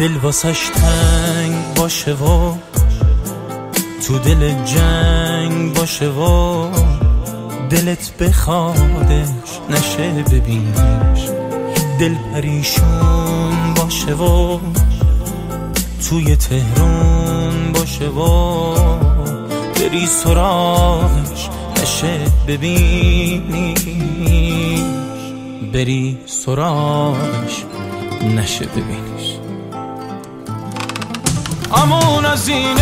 دل واسش تنگ باشه و تو دل جنگ باشه و دلت بخوادش نشه ببینش. دل پریشون باشه و توی تهرون باشه و بری سراغش نشه ببینی بری سراغش نشه ببینیش. امون از اینش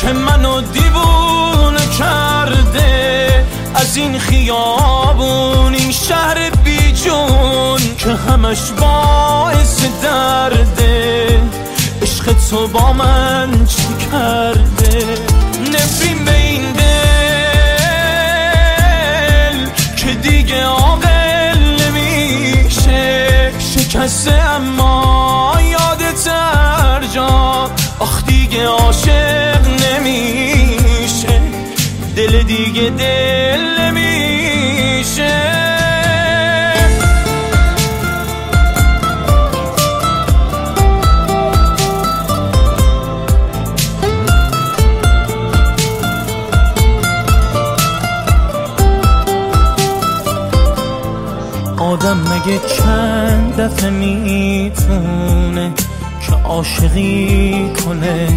که منو دیوونه کرده. از این خیابون این شهر بیجون که همش باعث درده. عشق تو با من چی کرده؟ دیگه عاشق نمیشه. دل دیگه دل نمیشه. آدم مگه چند دفعه می‌تونه که عاشقی کنه.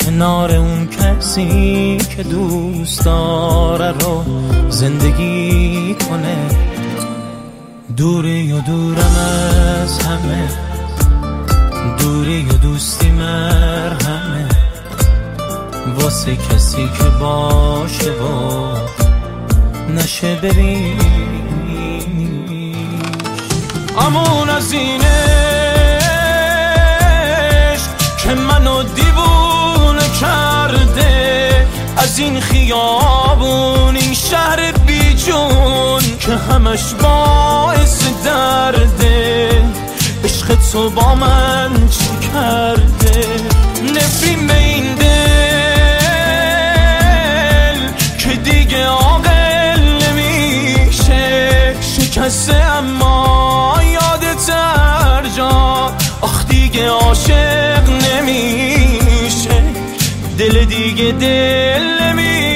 کنار اون کسی که دوست داره رو زندگی کنه. دوری و دورم از همه. دوری و دوستی مرهمه واسه کسی که باشه و نشه ببین امون از اینش از این خیابون این شهر بیجون که همش باعث درده. عشق تو با من چی کرده؟ نفرین به این دل که دیگه عاقل نمیشه. شکسته اما یادت ارجا آخ دیگه عاشق نمیشه. دل دیگه دل نمیشه